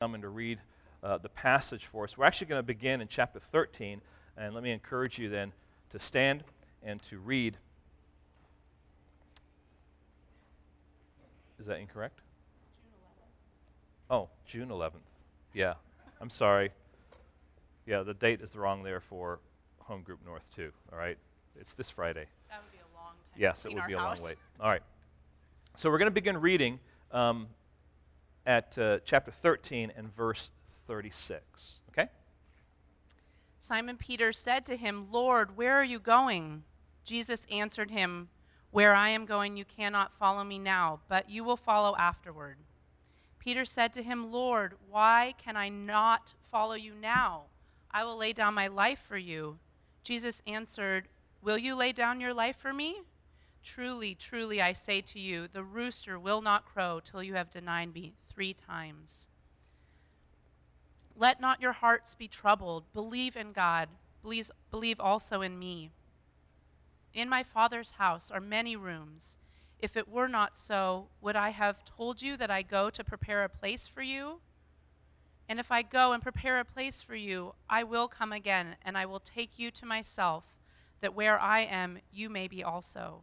coming to read uh, the passage for us. We're actually going to begin in chapter 13, and let me encourage you then to stand and to read. Is that incorrect? June 11th. Oh, June 11th. Yeah, I'm sorry. Yeah, the date is wrong there for Home Group North, too, all right? It's this Friday. That would be a long time. Yes, it would be a house. long wait. All right. So we're going to begin reading um, at uh, chapter 13 and verse 36. Okay? Simon Peter said to him, Lord, where are you going? Jesus answered him, Where I am going, you cannot follow me now, but you will follow afterward. Peter said to him, Lord, why can I not follow you now? I will lay down my life for you. Jesus answered, Will you lay down your life for me? Truly, truly, I say to you, the rooster will not crow till you have denied me three times. Let not your hearts be troubled. Believe in God. Believe, believe also in me. In my Father's house are many rooms. If it were not so, would I have told you that I go to prepare a place for you? And if I go and prepare a place for you, I will come again, and I will take you to myself, that where I am, you may be also.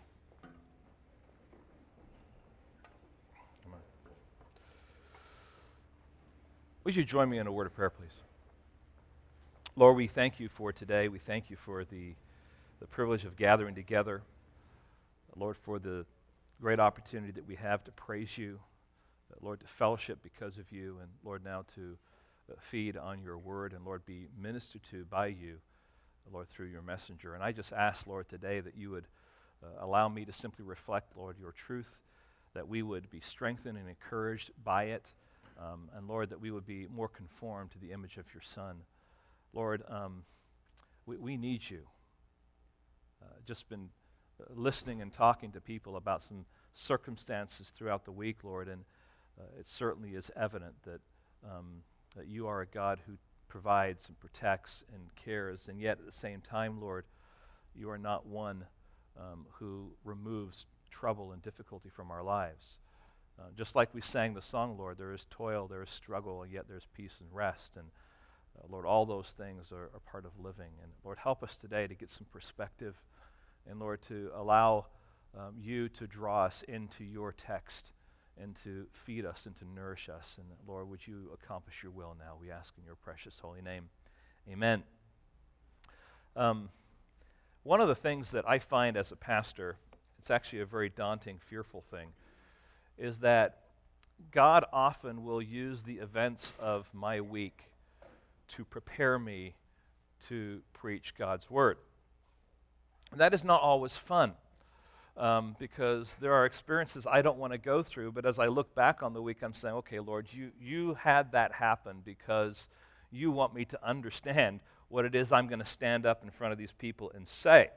Would you join me in a word of prayer, please? Lord, we thank you for today. We thank you for the, the privilege of gathering together. Lord, for the great opportunity that we have to praise you. Lord, to fellowship because of you. And Lord, now to uh, feed on your word. And Lord, be ministered to by you, Lord, through your messenger. And I just ask, Lord, today that you would uh, allow me to simply reflect, Lord, your truth, that we would be strengthened and encouraged by it. Um, and Lord, that we would be more conformed to the image of your Son. Lord, um, we, we, need you. Uh, just been uh, listening and talking to people about some circumstances throughout the week, Lord, and uh, it certainly is evident that, um, that you are a God who provides and protects and cares, and yet at the same time, Lord, you are not one um, who removes trouble and difficulty from our lives. Uh, just like we sang the song, Lord, there is toil, there is struggle, and yet there's peace and rest. And uh, Lord, all those things are, are, part of living. And Lord, help us today to get some perspective. And Lord, to allow um, you to draw us into your text and to feed us and to nourish us. And Lord, would you accomplish your will now? We ask in your precious holy name. Amen. Um, one of the things that I find as a pastor, it's actually a very daunting, fearful thing is that God often will use the events of my week to prepare me to preach God's word. And that is not always fun um, because there are experiences I don't want to go through, but as I look back on the week, I'm saying, okay, Lord, you, you had that happen because you want me to understand what it is I'm going to stand up in front of these people and say.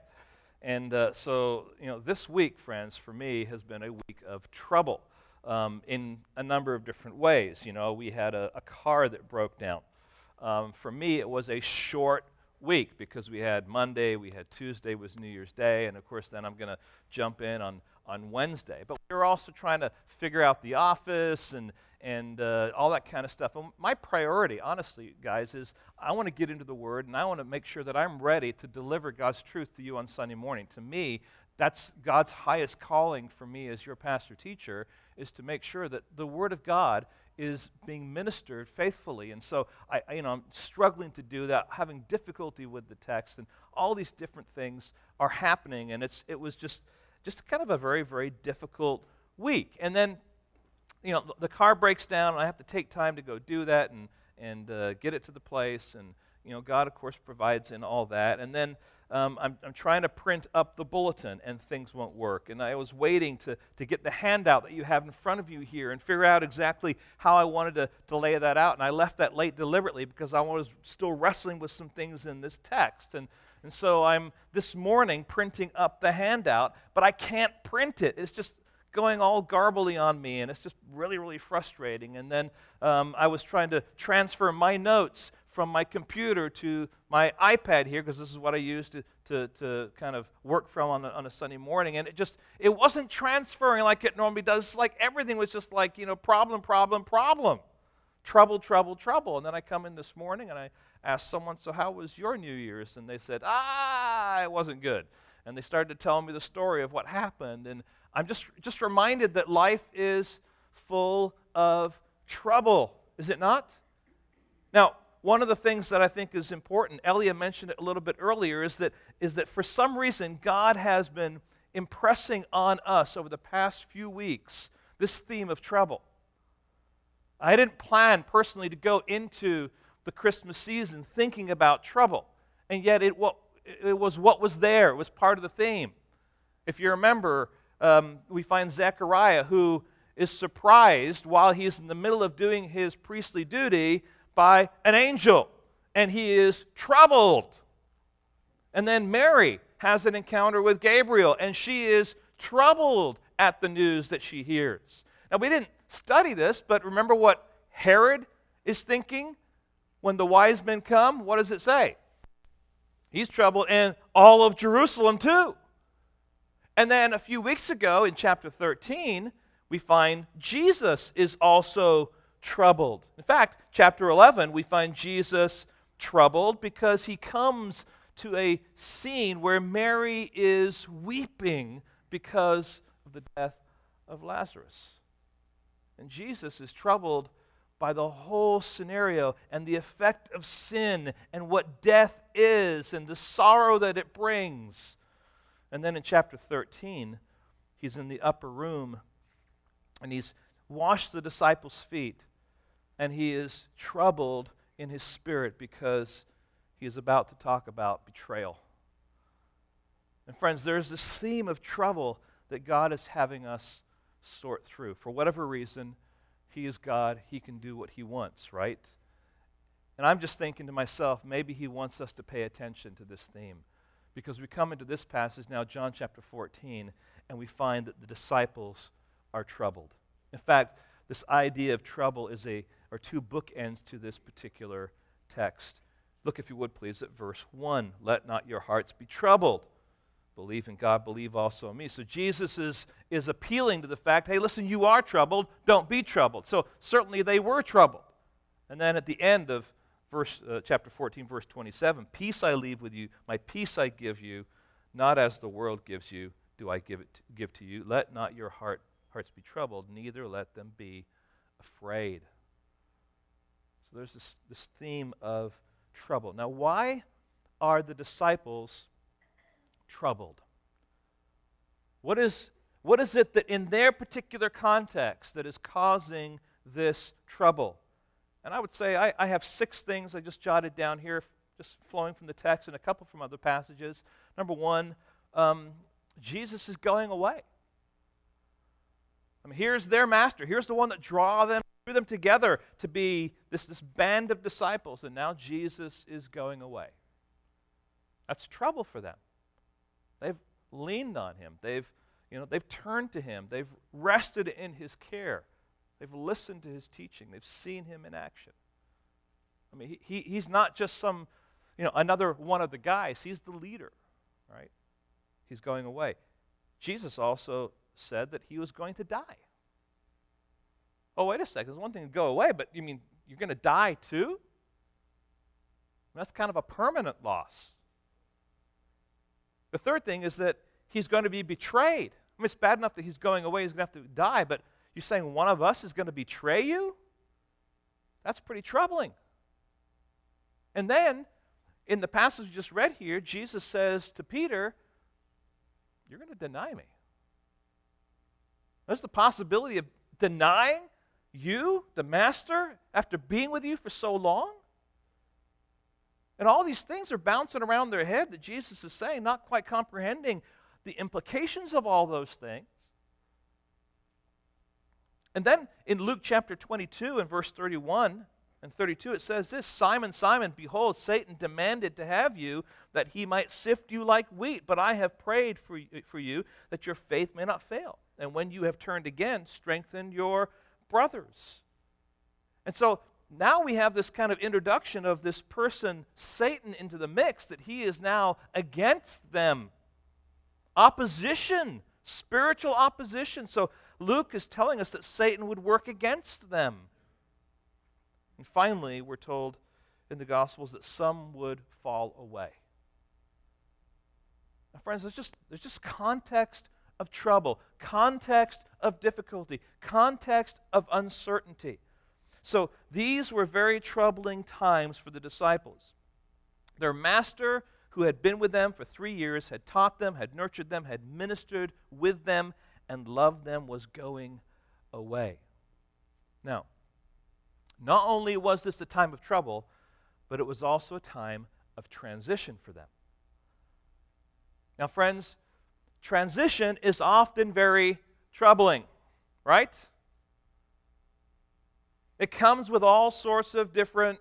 And uh, so, you know, this week, friends, for me has been a week of trouble um, in a number of different ways. You know, we had a, a car that broke down. Um, for me, it was a short week because we had Monday, we had Tuesday was New Year's Day, and of course, then I'm going to jump in on, on Wednesday. But we were also trying to figure out the office and, and uh, all that kind of stuff. And my priority, honestly, guys, is I want to get into the Word and I want to make sure that I'm ready to deliver God's truth to you on Sunday morning. To me, that's God's highest calling for me as your pastor teacher is to make sure that the Word of God is being ministered faithfully. And so I, I, you know, I'm struggling to do that, having difficulty with the text, and all these different things are happening. And it's, it was just, just kind of a very, very difficult week. And then, you know, the car breaks down, and I have to take time to go do that and, and uh, get it to the place. And, you know, God, of course, provides in all that. And then um, I'm, I'm trying to print up the bulletin and things won't work. And I was waiting to, to get the handout that you have in front of you here and figure out exactly how I wanted to, to lay that out. And I left that late deliberately because I was still wrestling with some things in this text. And, and so I'm this morning printing up the handout, but I can't print it. It's just going all garbly on me, and it's just really, really frustrating. And then um, I was trying to transfer my notes from my computer to my iPad here because this is what I use to, to, to kind of work from on a, on a Sunday morning. And it just, it wasn't transferring like it normally does. Like everything was just like, you know, problem, problem, problem. Trouble, trouble, trouble. And then I come in this morning and I ask someone, so how was your New Year's? And they said, ah, it wasn't good. And they started to tell me the story of what happened. And I'm just, just reminded that life is full of trouble, is it not? Now, one of the things that I think is important, Elia mentioned it a little bit earlier, is that, is that for some reason God has been impressing on us over the past few weeks this theme of trouble. I didn't plan personally to go into the Christmas season thinking about trouble, and yet it, it was what was there. It was part of the theme. If you remember, um, we find Zechariah who is surprised while he's in the middle of doing his priestly duty by an angel, and he is troubled. And then Mary has an encounter with Gabriel, and she is troubled at the news that she hears. Now, we didn't study this, but remember what Herod is thinking when the wise men come? What does it say? He's troubled, and all of Jerusalem too. And then a few weeks ago in chapter 13, we find Jesus is also troubled. In fact, chapter 11, we find Jesus troubled because he comes to a scene where Mary is weeping because of the death of Lazarus. And Jesus is troubled by the whole scenario and the effect of sin and what death is and the sorrow that it brings. And then in chapter 13, he's in the upper room and he's washed the disciples' feet and he is troubled in his spirit because he is about to talk about betrayal. And, friends, there's this theme of trouble that God is having us sort through. For whatever reason, he is God, he can do what he wants, right? And I'm just thinking to myself, maybe he wants us to pay attention to this theme. Because we come into this passage now, John chapter 14, and we find that the disciples are troubled. In fact, this idea of trouble is a are two bookends to this particular text. Look, if you would please, at verse 1. Let not your hearts be troubled. Believe in God, believe also in me. So Jesus is, is appealing to the fact hey, listen, you are troubled, don't be troubled. So certainly they were troubled. And then at the end of verse, uh, chapter 14, verse 27, peace I leave with you, my peace I give you, not as the world gives you, do I give, it to, give to you. Let not your heart, hearts be troubled, neither let them be afraid. So there's this, this theme of trouble. Now, why are the disciples troubled? What is, what is it that in their particular context that is causing this trouble? And I would say I, I have six things I just jotted down here, just flowing from the text and a couple from other passages. Number one, um, Jesus is going away. I mean, here's their master. Here's the one that draw them drew them together to be this, this band of disciples, and now Jesus is going away. That's trouble for them. They've leaned on him. They've, you know, they've turned to him. They've rested in his care. They've listened to his teaching. They've seen him in action. I mean, he, he, he's not just some, you know, another one of the guys, he's the leader, right? He's going away. Jesus also said that he was going to die. Oh, wait a second. There's one thing to go away, but you mean you're going to die too? That's kind of a permanent loss. The third thing is that he's going to be betrayed. I mean, it's bad enough that he's going away, he's going to have to die, but you're saying one of us is going to betray you? That's pretty troubling. And then, in the passage we just read here, Jesus says to Peter, You're going to deny me. There's the possibility of denying you, the Master, after being with you for so long? And all these things are bouncing around their head that Jesus is saying, not quite comprehending the implications of all those things. And then in Luke chapter 22 and verse 31 and 32, it says this Simon, Simon, behold, Satan demanded to have you that he might sift you like wheat, but I have prayed for for you that your faith may not fail. And when you have turned again, strengthen your brothers. And so now we have this kind of introduction of this person, Satan, into the mix, that he is now against them. Opposition, spiritual opposition. So Luke is telling us that Satan would work against them. And finally, we're told in the Gospels that some would fall away. Now, friends, there's just, there's just context of trouble, context of difficulty, context of uncertainty. So these were very troubling times for the disciples. Their master, who had been with them for three years, had taught them, had nurtured them, had ministered with them, and loved them, was going away. Now, not only was this a time of trouble, but it was also a time of transition for them. Now, friends, transition is often very troubling, right? It comes with all sorts of different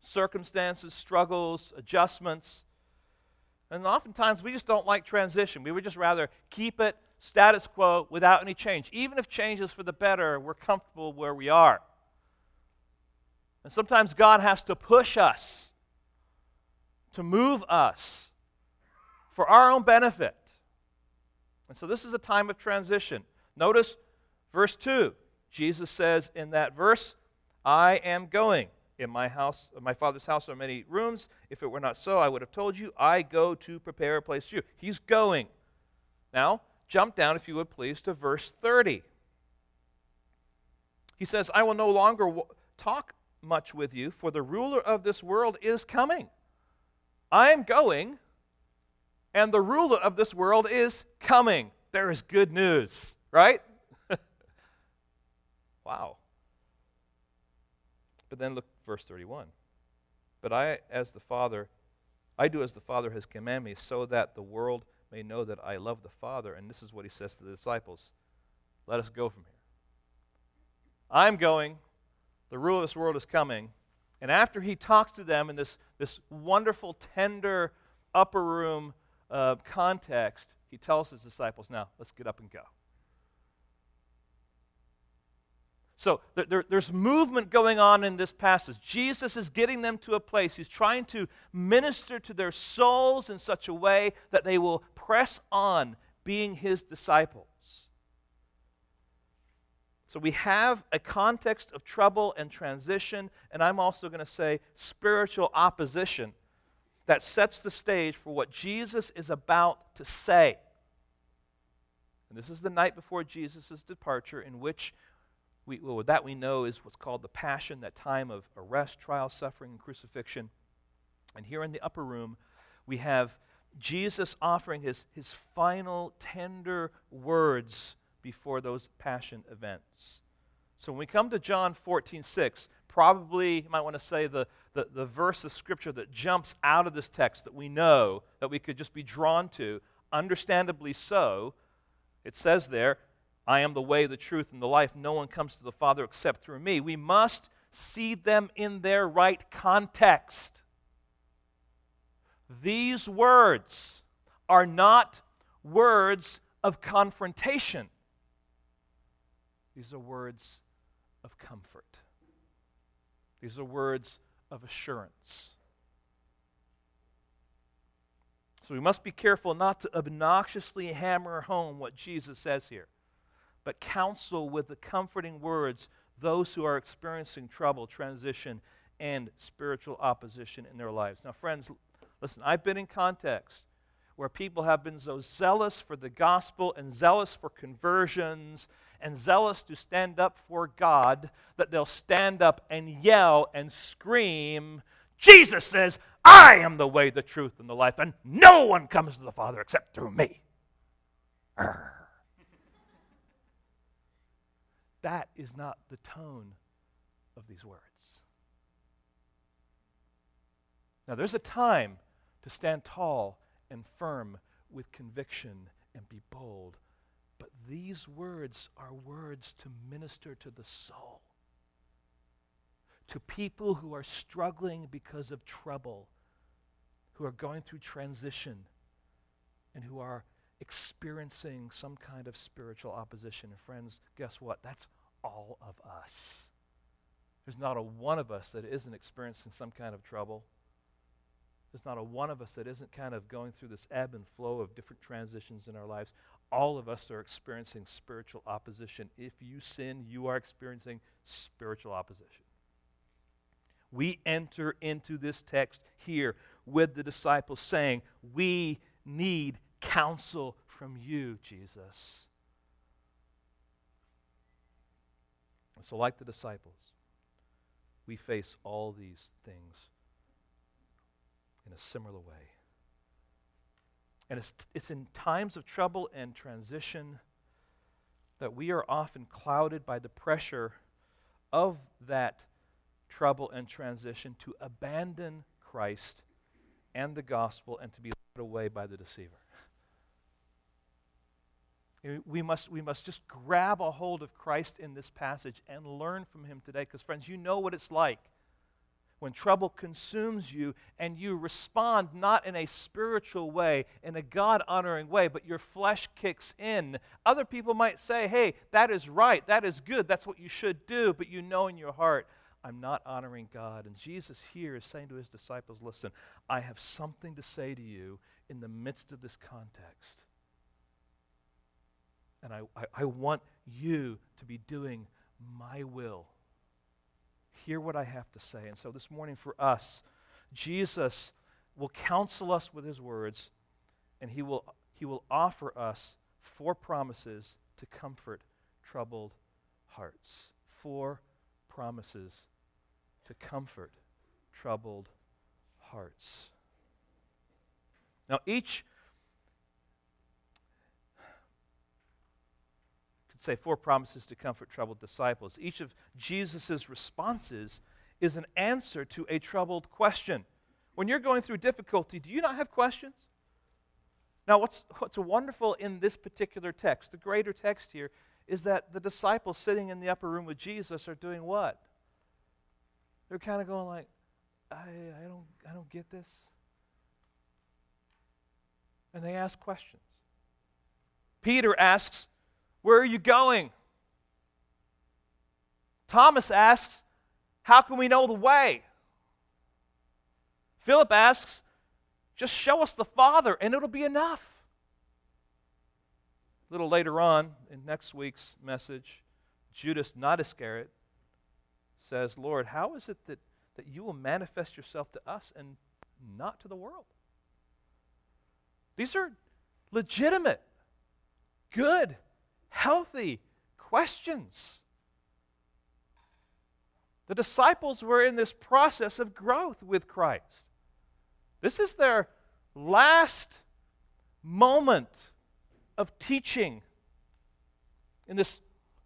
circumstances, struggles, adjustments. And oftentimes we just don't like transition. We would just rather keep it status quo without any change. Even if change is for the better, we're comfortable where we are. And sometimes God has to push us, to move us for our own benefit. And so this is a time of transition. Notice verse 2 Jesus says in that verse, I am going. In my house, my father's house are many rooms. If it were not so, I would have told you, I go to prepare a place for you. He's going. Now, jump down, if you would please, to verse 30. He says, I will no longer w- talk much with you, for the ruler of this world is coming. I am going, and the ruler of this world is coming. There is good news, right? Wow. But then look verse 31. But I as the Father I do as the Father has commanded me so that the world may know that I love the Father and this is what he says to the disciples. Let us go from here. I'm going. The rule of this world is coming. And after he talks to them in this, this wonderful, tender, upper room uh, context, he tells his disciples, Now, let's get up and go. So there, there's movement going on in this passage. Jesus is getting them to a place. He's trying to minister to their souls in such a way that they will press on being his disciples. So we have a context of trouble and transition, and I'm also going to say spiritual opposition that sets the stage for what Jesus is about to say. And this is the night before Jesus' departure, in which we, well, that we know is what's called the passion, that time of arrest, trial, suffering, and crucifixion. And here in the upper room, we have Jesus offering his, his final tender words before those passion events. So when we come to John 14, 6, probably you might want to say the, the, the verse of Scripture that jumps out of this text that we know, that we could just be drawn to, understandably so. It says there, I am the way, the truth, and the life. No one comes to the Father except through me. We must see them in their right context. These words are not words of confrontation, these are words of comfort. These are words of assurance. So we must be careful not to obnoxiously hammer home what Jesus says here, but counsel with the comforting words those who are experiencing trouble, transition, and spiritual opposition in their lives. Now, friends, listen, I've been in context where people have been so zealous for the gospel and zealous for conversions and zealous to stand up for God that they'll stand up and yell and scream, Jesus says, I am the way, the truth, and the life, and no one comes to the Father except through me. Arr. That is not the tone of these words. Now, there's a time to stand tall and firm with conviction and be bold. But these words are words to minister to the soul, to people who are struggling because of trouble, who are going through transition, and who are experiencing some kind of spiritual opposition. And friends, guess what? That's all of us. There's not a one of us that isn't experiencing some kind of trouble. There's not a one of us that isn't kind of going through this ebb and flow of different transitions in our lives. All of us are experiencing spiritual opposition. If you sin, you are experiencing spiritual opposition. We enter into this text here with the disciples saying, We need counsel from you, Jesus. And so, like the disciples, we face all these things in a similar way. And it's, it's in times of trouble and transition that we are often clouded by the pressure of that trouble and transition to abandon Christ and the gospel and to be led away by the deceiver. We must, we must just grab a hold of Christ in this passage and learn from him today. Because, friends, you know what it's like when trouble consumes you and you respond not in a spiritual way, in a God honoring way, but your flesh kicks in. Other people might say, hey, that is right, that is good, that's what you should do, but you know in your heart, I'm not honoring God. And Jesus here is saying to his disciples, listen, I have something to say to you in the midst of this context. And I, I, I want you to be doing my will hear what I have to say. And so this morning for us, Jesus will counsel us with his words, and he will, he will offer us four promises to comfort troubled hearts. Four promises to comfort troubled hearts. Now, each say four promises to comfort troubled disciples. Each of Jesus' responses is an answer to a troubled question. When you're going through difficulty, do you not have questions? Now, what's, what's wonderful in this particular text, the greater text here, is that the disciples sitting in the upper room with Jesus are doing what? They're kind of going like, I, I, don't, I don't get this. And they ask questions. Peter asks, where are you going? Thomas asks, How can we know the way? Philip asks, Just show us the Father and it'll be enough. A little later on in next week's message, Judas, not Iscariot, says, Lord, how is it that, that you will manifest yourself to us and not to the world? These are legitimate, good, healthy questions. The disciples were in this process of growth with Christ. This is their last moment of teaching in this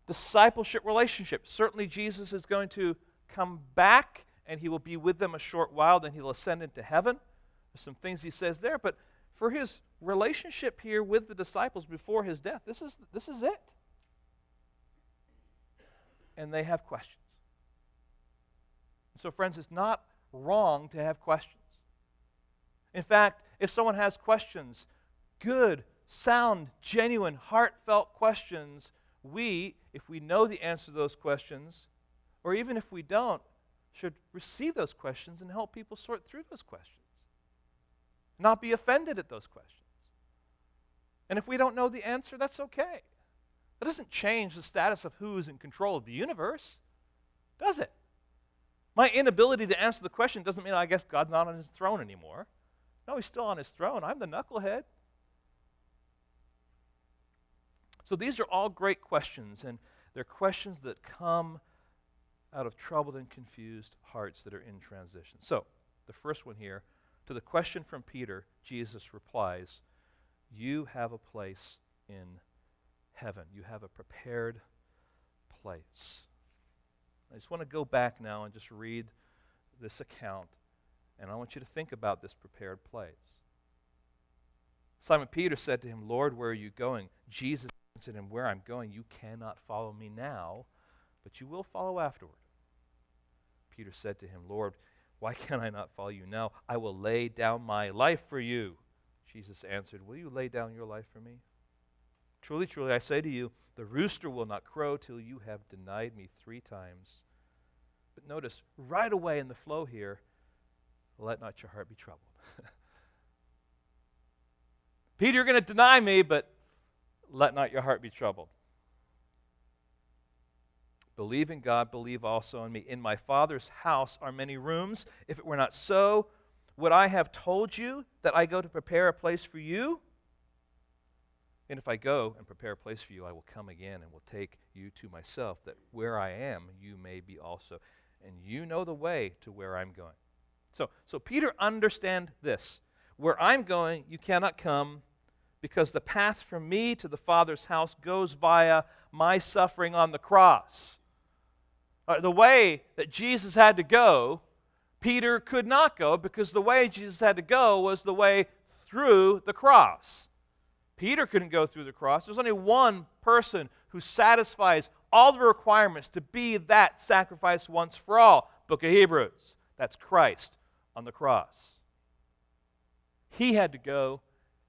discipleship relationship. Certainly, Jesus is going to come back and he will be with them a short while, then he'll ascend into heaven. There's some things he says there, but for his relationship here with the disciples before his death, this is, this is it. And they have questions. So, friends, it's not wrong to have questions. In fact, if someone has questions, good, sound, genuine, heartfelt questions, we, if we know the answer to those questions, or even if we don't, should receive those questions and help people sort through those questions. not be offended at those questions. And if we don't know the answer, that's okay. That doesn't change the status of who's in control of the universe, does it? My inability to answer the question doesn't mean I guess God's not on his throne anymore. No, he's still on his throne. I'm the knucklehead. So these are all great questions, and they're questions that come out of troubled and confused hearts that are in transition. So, the first one here to the question from Peter, Jesus replies, You have a place in heaven. You have a prepared place. I just want to go back now and just read this account, and I want you to think about this prepared place. Simon Peter said to him, Lord, where are you going? Jesus answered him, Where I'm going, you cannot follow me now, but you will follow afterward. Peter said to him, Lord, why can I not follow you now? I will lay down my life for you. Jesus answered, Will you lay down your life for me? Truly, truly, I say to you, the rooster will not crow till you have denied me three times. But notice, right away in the flow here, let not your heart be troubled. Peter, you're going to deny me, but let not your heart be troubled. Believe in God, believe also in me. In my Father's house are many rooms. If it were not so, would I have told you that I go to prepare a place for you? And if I go and prepare a place for you, I will come again and will take you to myself, that where I am, you may be also. And you know the way to where I'm going. So, so Peter, understand this. Where I'm going, you cannot come because the path from me to the Father's house goes via my suffering on the cross. Uh, the way that Jesus had to go, Peter could not go because the way Jesus had to go was the way through the cross. Peter couldn't go through the cross. There's only one person who satisfies all the requirements to be that sacrifice once for all. Book of Hebrews. That's Christ on the cross. He had to go,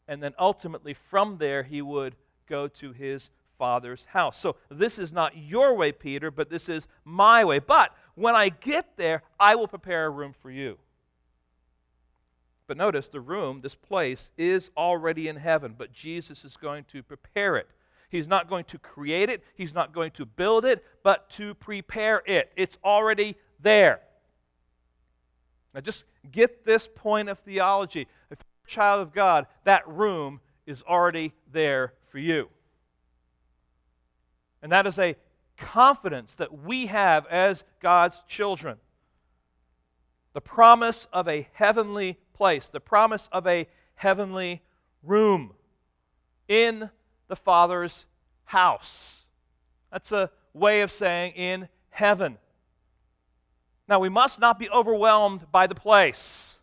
and then ultimately from there he would go to his Father's house. So this is not your way, Peter, but this is my way. But when I get there, I will prepare a room for you. But notice the room, this place, is already in heaven, but Jesus is going to prepare it. He's not going to create it, He's not going to build it, but to prepare it. It's already there. Now, just get this point of theology. If you're a child of God, that room is already there for you. And that is a confidence that we have as God's children. The promise of a heavenly place, the promise of a heavenly room in the Father's house. That's a way of saying in heaven. Now, we must not be overwhelmed by the place.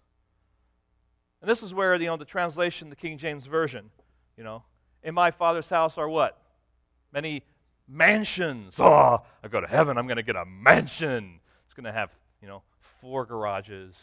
And this is where, you know, the translation, the King James Version, you know, in my Father's house are what? Many mansions. Oh, I go to heaven, I'm going to get a mansion. It's going to have, you know, four garages.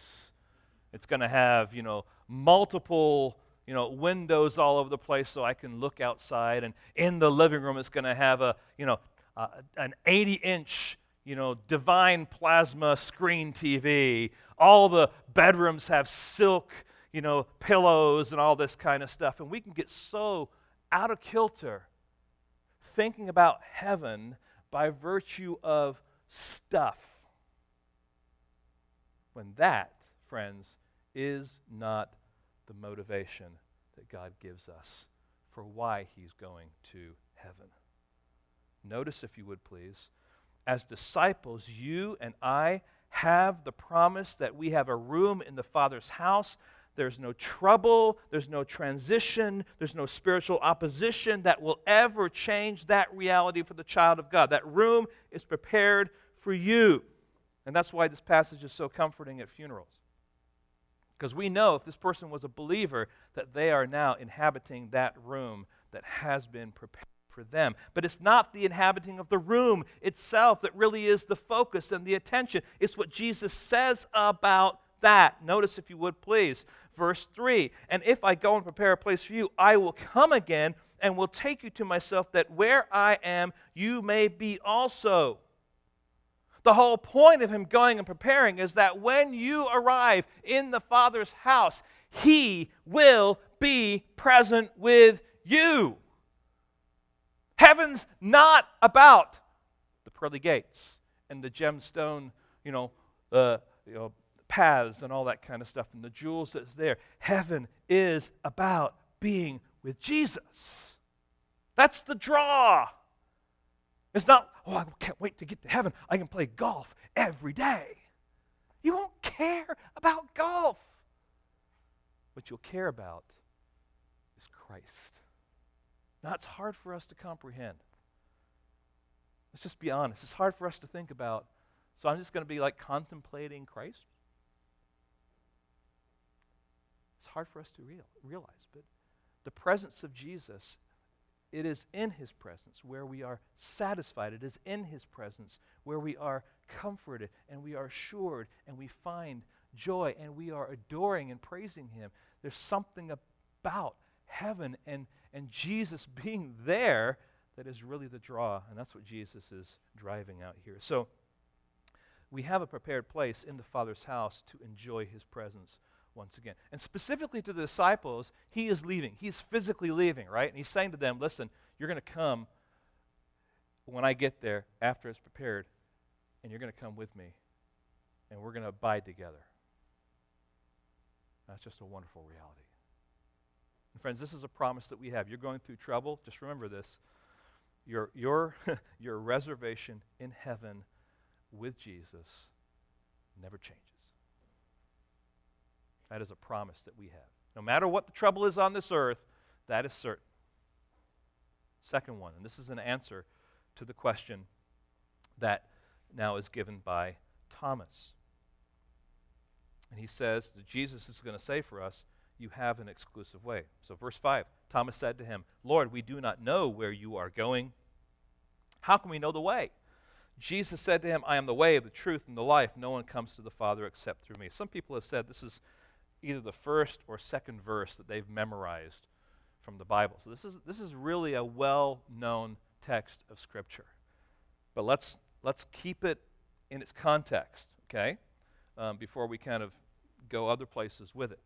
It's going to have, you know, multiple, you know, windows all over the place so I can look outside. And in the living room, it's going to have a, you know, uh, an 80 inch, you know, divine plasma screen TV. All the bedrooms have silk, you know, pillows and all this kind of stuff. And we can get so out of kilter thinking about heaven by virtue of stuff. When that, friends, is not the motivation that God gives us for why He's going to heaven. Notice, if you would please, as disciples, you and I have the promise that we have a room in the Father's house there's no trouble, there's no transition, there's no spiritual opposition that will ever change that reality for the child of God. That room is prepared for you. And that's why this passage is so comforting at funerals. Because we know if this person was a believer, that they are now inhabiting that room that has been prepared for them. But it's not the inhabiting of the room itself that really is the focus and the attention. It's what Jesus says about that. Notice, if you would please, verse 3 And if I go and prepare a place for you, I will come again and will take you to myself, that where I am, you may be also. The whole point of him going and preparing is that when you arrive in the Father's house, He will be present with you. Heaven's not about the pearly gates and the gemstone, you know, uh, you know, paths and all that kind of stuff and the jewels that's there. Heaven is about being with Jesus. That's the draw. It's not, oh, I can't wait to get to heaven. I can play golf every day. You won't care about golf. What you'll care about is Christ. Now, it's hard for us to comprehend. Let's just be honest. It's hard for us to think about. So I'm just going to be like contemplating Christ? It's hard for us to real, realize, but the presence of Jesus, it is in his presence where we are satisfied. It is in his presence where we are comforted and we are assured and we find joy and we are adoring and praising him. There's something about heaven and, and Jesus being there that is really the draw, and that's what Jesus is driving out here. So we have a prepared place in the Father's house to enjoy his presence once again. And specifically to the disciples, he is leaving. He's physically leaving, right? And he's saying to them, listen, you're going to come when I get there after it's prepared, and you're going to come with me, and we're going to abide together. That's just a wonderful reality. And friends, this is a promise that we have. You're going through trouble, just remember this. Your, your, your reservation in heaven with Jesus never changes. That is a promise that we have. No matter what the trouble is on this earth, that is certain. Second one, and this is an answer to the question that now is given by Thomas. And he says that Jesus is going to say for us, You have an exclusive way. So, verse 5 Thomas said to him, Lord, we do not know where you are going. How can we know the way? Jesus said to him, I am the way, the truth, and the life. No one comes to the Father except through me. Some people have said this is either the first or second verse that they've memorized from the Bible. So this is, this is really a well known text of Scripture. But let's, let's keep it in its context, okay, um, before we kind of go other places with it.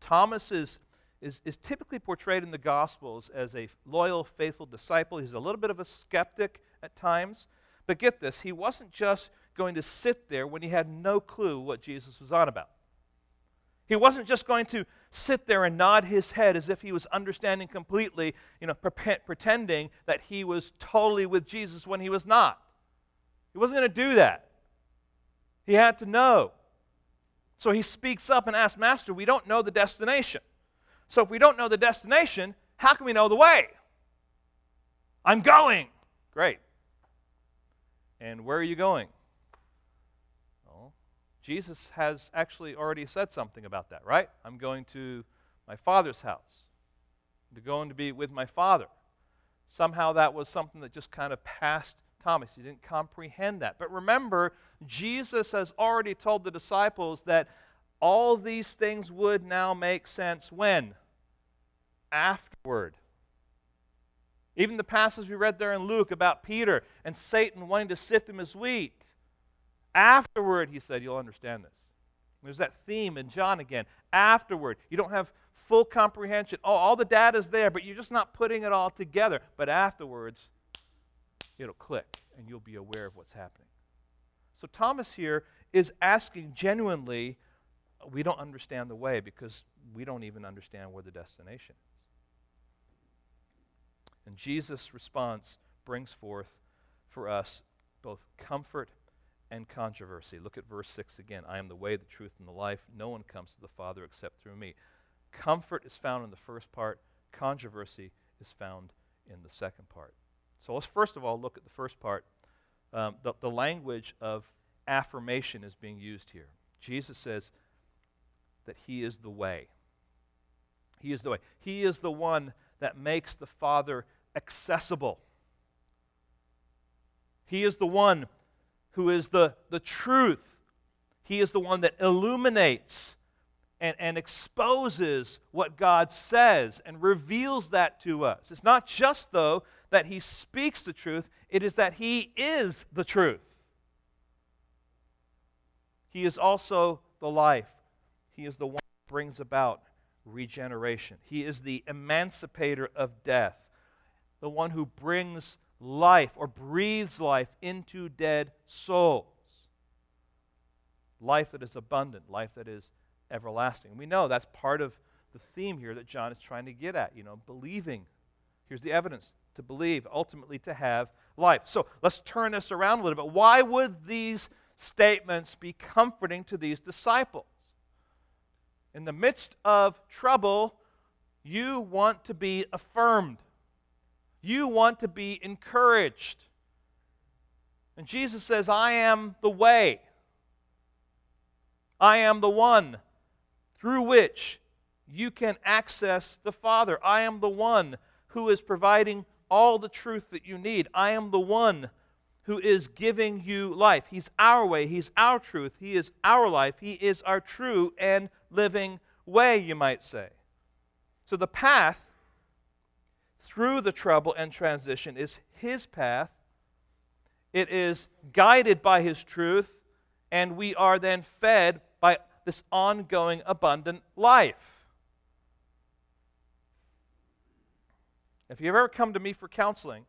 Thomas is, is, is typically portrayed in the Gospels as a loyal, faithful disciple. He's a little bit of a skeptic at times. But get this, he wasn't just going to sit there when he had no clue what Jesus was on about. He wasn't just going to sit there and nod his head as if he was understanding completely, you know, pre- pretending that he was totally with Jesus when he was not. He wasn't going to do that. He had to know. So he speaks up and asks, Master, we don't know the destination. So if we don't know the destination, how can we know the way? I'm going. Great. And where are you going? Jesus has actually already said something about that, right? I'm going to my Father's house, to going to be with my Father. Somehow that was something that just kind of passed Thomas. He didn't comprehend that. But remember, Jesus has already told the disciples that all these things would now make sense when? Afterward. Even the passage we read there in Luke about Peter and Satan wanting to sift him as wheat. Afterward, he said, you'll understand this. There's that theme in John again. Afterward, you don't have full comprehension. Oh, all the data's there, but you're just not putting it all together. But afterwards, it'll click and you'll be aware of what's happening. So Thomas here is asking genuinely, we don't understand the way because we don't even understand where the destination is. And Jesus' response brings forth for us both comfort and controversy. Look at verse 6 again. I am the way, the truth, and the life. No one comes to the Father except through me. Comfort is found in the first part, controversy is found in the second part. So let's first of all look at the first part. Um, the, the language of affirmation is being used here. Jesus says that He is the way. He is the way. He is the one that makes the Father accessible. He is the one who is the, the truth. He is the one that illuminates and, and exposes what God says and reveals that to us. It's not just, though, that He speaks the truth, it is that He is the truth. He is also the life. He is the one that brings about regeneration. He is the emancipator of death, the one who brings life or breathes life into dead souls. Life that is abundant, life that is everlasting. We know that's part of the theme here that John is trying to get at, you know, believing. Here's the evidence to believe, ultimately to have life. So let's turn this around a little bit. Why would these statements be comforting to these disciples? In the midst of trouble, you want to be affirmed. You want to be encouraged. And Jesus says, I am the way. I am the one through which you can access the Father. I am the one who is providing all the truth that you need. I am the one who is giving you life. He's our way, He's our truth, He is our life, He is our true and living way, you might say. So the path through the trouble and transition is His path. It is guided by His truth, and we are then fed by this ongoing abundant life. If you've ever come to me for counseling,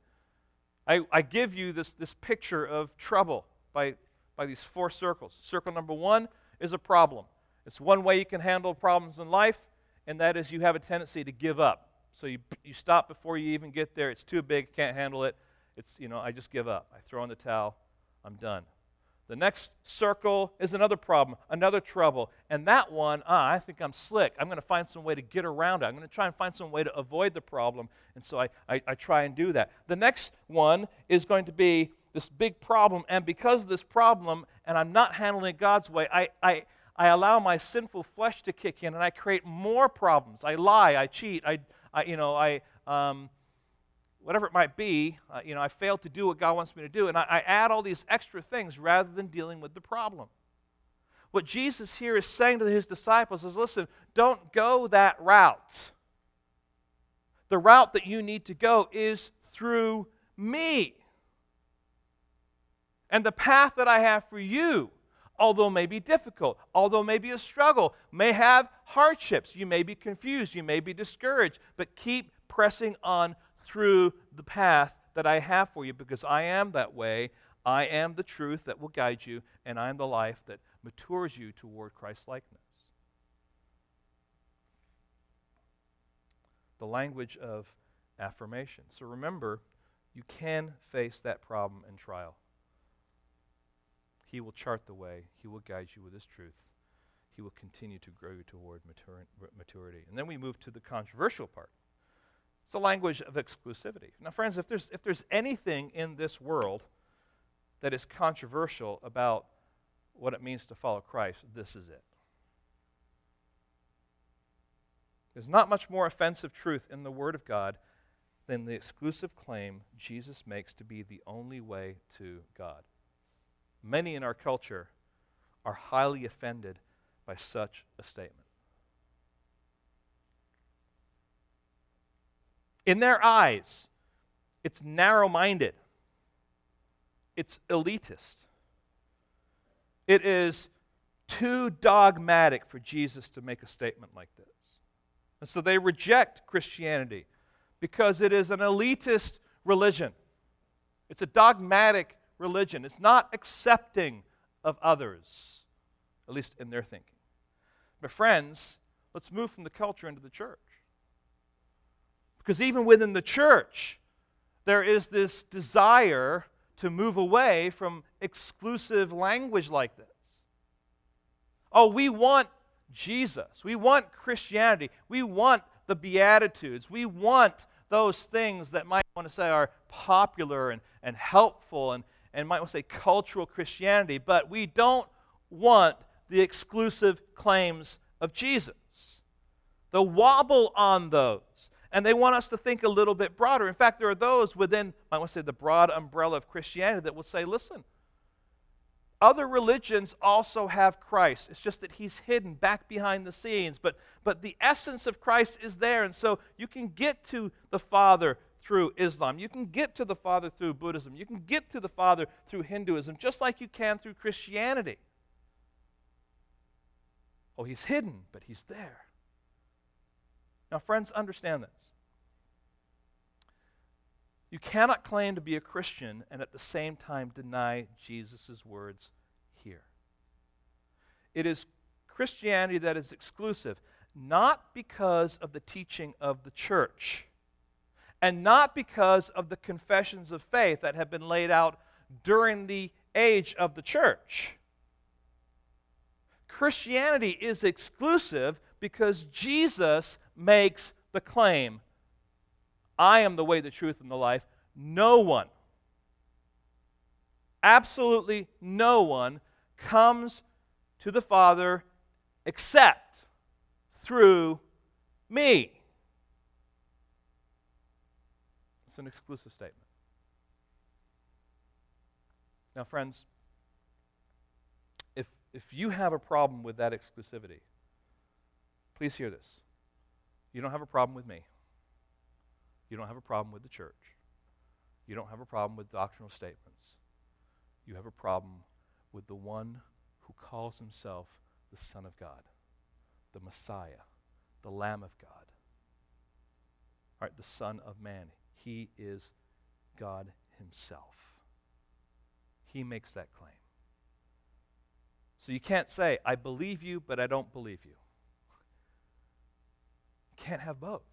I, I give you this, this picture of trouble by, by these four circles. Circle number one is a problem. It's one way you can handle problems in life, and that is you have a tendency to give up. So you, you stop before you even get there. It's too big, can't handle it. It's, you know, I just give up. I throw in the towel, I'm done. The next circle is another problem, another trouble. And that one, ah, I think I'm slick. I'm going to find some way to get around it. I'm going to try and find some way to avoid the problem. And so I, I, I, try and do that. The next one is going to be this big problem. And because of this problem, and I'm not handling it God's way, I, I, I allow my sinful flesh to kick in and I create more problems. I lie, I cheat, I, I you know, I. Um, whatever it might be, uh, you know, I failed to do what God wants me to do, and I, I add all these extra things rather than dealing with the problem. What Jesus here is saying to his disciples is listen, don't go that route. The route that you need to go is through me. And the path that I have for you, although may be difficult, although may be a struggle, may have hardships, you may be confused, you may be discouraged, but keep pressing on through the path that I have for you because I am that way. I am the truth that will guide you, and I am the life that matures you toward Christ likeness. The language of affirmation. So remember, you can face that problem and trial. He will chart the way, He will guide you with His truth. He will continue to grow you toward maturity. And then we move to the controversial part. It's a language of exclusivity. Now, friends, if there's, if there's anything in this world that is controversial about what it means to follow Christ, this is it. There's not much more offensive truth in the Word of God than the exclusive claim Jesus makes to be the only way to God. Many in our culture are highly offended by such a statement. In their eyes, it's narrow minded, it's elitist. It is too dogmatic for Jesus to make a statement like this. And so they reject Christianity because it is an elitist religion. It's a dogmatic religion. It's not accepting of others, at least in their thinking. But, friends, let's move from the culture into the church. Because even within the church, there is this desire to move away from exclusive language like this. Oh, we want Jesus. We want Christianity. We want the Beatitudes. We want those things that might want to say are popular and, and helpful and, and might want to say cultural Christianity, but we don't want the exclusive claims of Jesus. The wobble on those and they want us to think a little bit broader. In fact, there are those within, I want to say, the broad umbrella of Christianity that will say, listen, other religions also have Christ. It's just that he's hidden back behind the scenes. But, but the essence of Christ is there. And so you can get to the Father through Islam. You can get to the Father through Buddhism. You can get to the Father through Hinduism, just like you can through Christianity. Oh, he's hidden, but he's there. Now, friends, understand this. You cannot claim to be a Christian and at the same time deny Jesus' words here. It is Christianity that is exclusive, not because of the teaching of the church, and not because of the confessions of faith that have been laid out during the age of the church. Christianity is exclusive because Jesus makes the claim I am the way, the truth, and the life. No one, absolutely no one, comes to the Father except through me. It's an exclusive statement. Now, friends, if, if you have a problem with that exclusivity, please hear this. You don't have a problem with me. You don't have a problem with the church. You don't have a problem with doctrinal statements. You have a problem with the one who calls himself the Son of God, the Messiah, the Lamb of God. All right, the Son of Man. He is God Himself. He makes that claim. So you can't say, I believe you, but I don't believe you. You can't have both.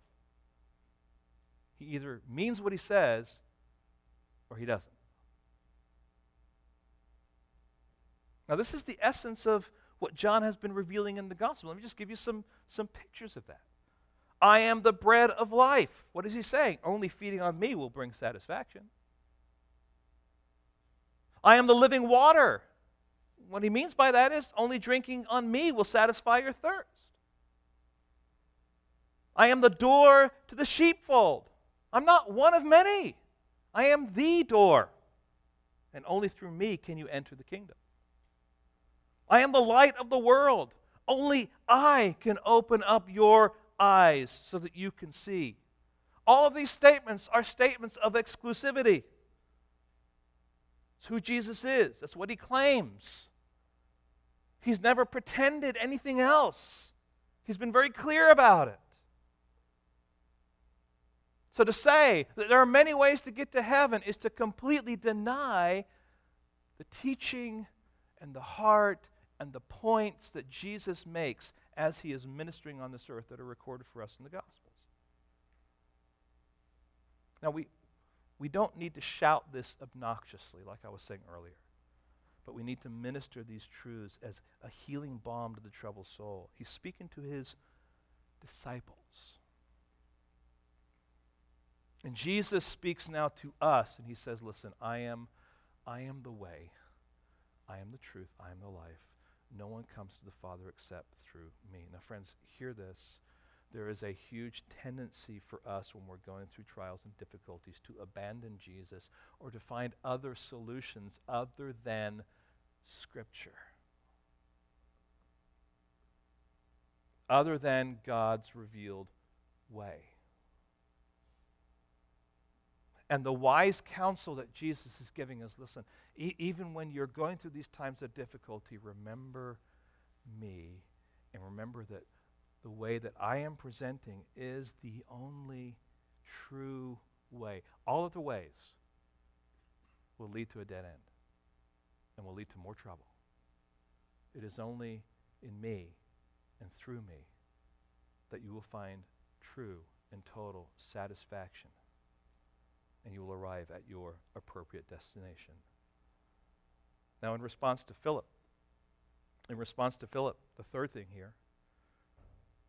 He either means what he says or he doesn't. Now, this is the essence of what John has been revealing in the gospel. Let me just give you some, some pictures of that. I am the bread of life. What is he saying? Only feeding on me will bring satisfaction. I am the living water. What he means by that is only drinking on me will satisfy your thirst. I am the door to the sheepfold. I'm not one of many. I am the door. And only through me can you enter the kingdom. I am the light of the world. Only I can open up your eyes so that you can see. All of these statements are statements of exclusivity. It's who Jesus is, that's what he claims. He's never pretended anything else, he's been very clear about it. So to say that there are many ways to get to heaven is to completely deny the teaching and the heart and the points that Jesus makes as he is ministering on this earth that are recorded for us in the Gospels. Now, we, we don't need to shout this obnoxiously, like I was saying earlier, but we need to minister these truths as a healing balm to the troubled soul. He's speaking to his disciples. And Jesus speaks now to us, and he says, Listen, I am, I am the way, I am the truth, I am the life. No one comes to the Father except through me. Now, friends, hear this. There is a huge tendency for us when we're going through trials and difficulties to abandon Jesus or to find other solutions other than Scripture, other than God's revealed way. And the wise counsel that Jesus is giving us listen, e- even when you're going through these times of difficulty, remember me and remember that the way that I am presenting is the only true way. All other ways will lead to a dead end and will lead to more trouble. It is only in me and through me that you will find true and total satisfaction and you will arrive at your appropriate destination. Now, in response to Philip, in response to Philip, the third thing here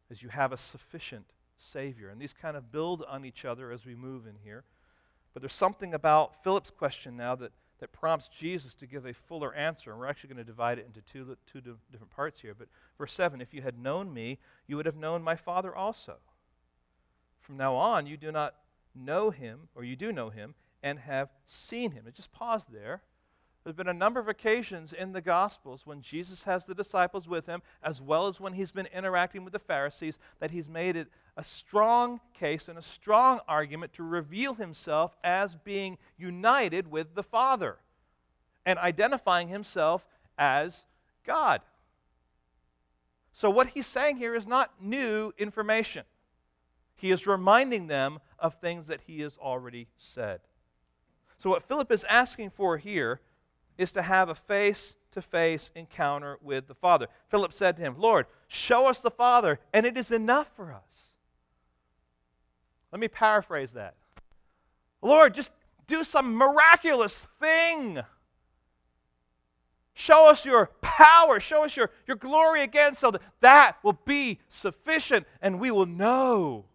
is you have a sufficient Savior. And these kind of build on each other as we move in here. But there's something about Philip's question now that, that prompts Jesus to give a fuller answer. And we're actually going to divide it into two, two different parts here. But verse 7 If you had known me, you would have known my Father also. From now on, you do not know him, or you do know him, and have seen him. And just pause there. There's been a number of occasions in the Gospels when Jesus has the disciples with him, as well as when he's been interacting with the Pharisees, that he's made it a strong case and a strong argument to reveal himself as being united with the Father and identifying himself as God. So, what he's saying here is not new information. He is reminding them of things that he has already said. So, what Philip is asking for here is to have a face to face encounter with the Father. Philip said to him, Lord, show us the Father, and it is enough for us. Let me paraphrase that. Lord, just do some miraculous thing. Show us your power. Show us your, your glory again so that that will be sufficient and we will know.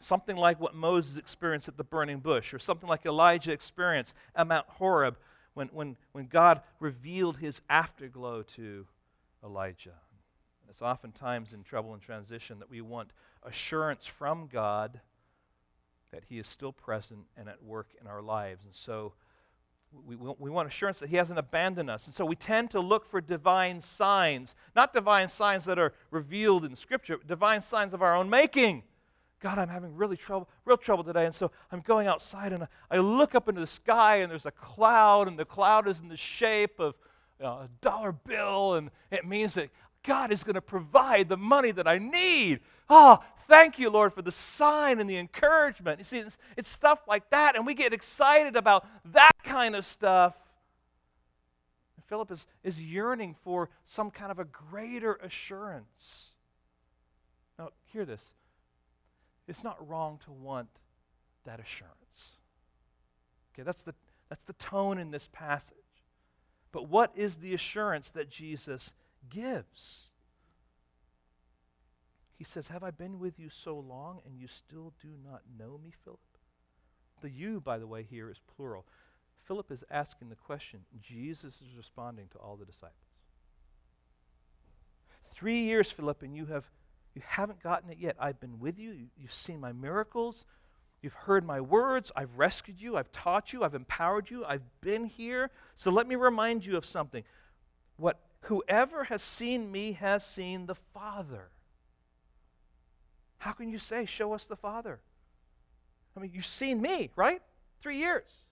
Something like what Moses experienced at the burning bush, or something like Elijah experienced at Mount Horeb when, when, when God revealed his afterglow to Elijah. It's oftentimes in trouble and transition that we want assurance from God that He is still present and at work in our lives. And so we, we want assurance that He hasn't abandoned us. And so we tend to look for divine signs, not divine signs that are revealed in Scripture, divine signs of our own making. God, I'm having really trouble, real trouble today. And so I'm going outside and I look up into the sky and there's a cloud, and the cloud is in the shape of you know, a dollar bill, and it means that God is going to provide the money that I need. Oh, thank you, Lord, for the sign and the encouragement. You see, it's, it's stuff like that, and we get excited about that kind of stuff. Philip is, is yearning for some kind of a greater assurance. Now, hear this. It's not wrong to want that assurance. Okay, that's the, that's the tone in this passage. But what is the assurance that Jesus gives. He says, Have I been with you so long and you still do not know me, Philip? The you, by the way, here is plural. Philip is asking the question. Jesus is responding to all the disciples. Three years, Philip, and you have you haven't gotten it yet. I've been with you. You've seen my miracles. You've heard my words. I've rescued you. I've taught you. I've empowered you. I've been here. So let me remind you of something. What Whoever has seen me has seen the Father. How can you say, Show us the Father? I mean, you've seen me, right? Three years.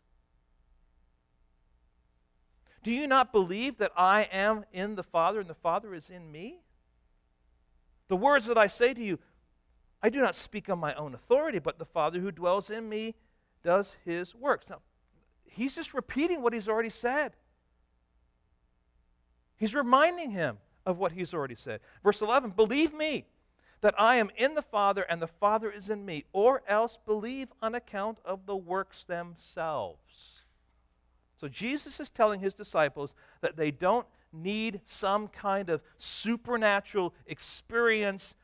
Do you not believe that I am in the Father and the Father is in me? The words that I say to you, I do not speak on my own authority, but the Father who dwells in me does his works. Now, he's just repeating what he's already said. He's reminding him of what he's already said. Verse 11 Believe me that I am in the Father and the Father is in me, or else believe on account of the works themselves. So Jesus is telling his disciples that they don't need some kind of supernatural experience.